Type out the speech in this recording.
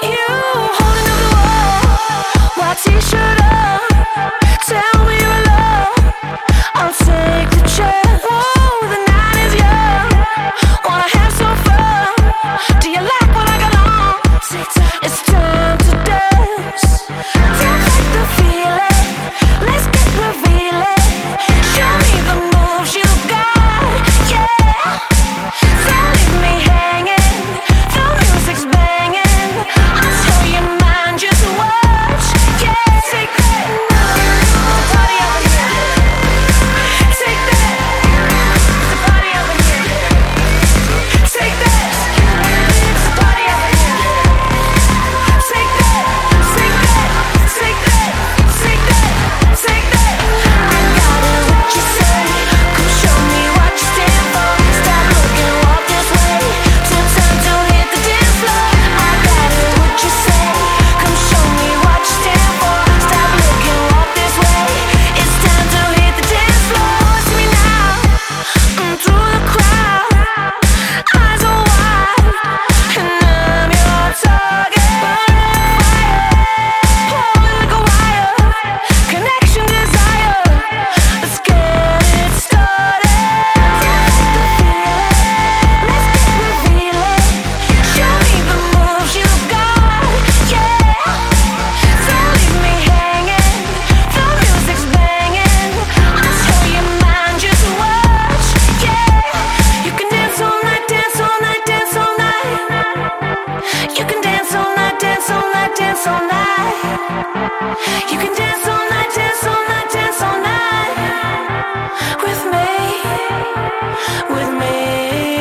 You with me, with me.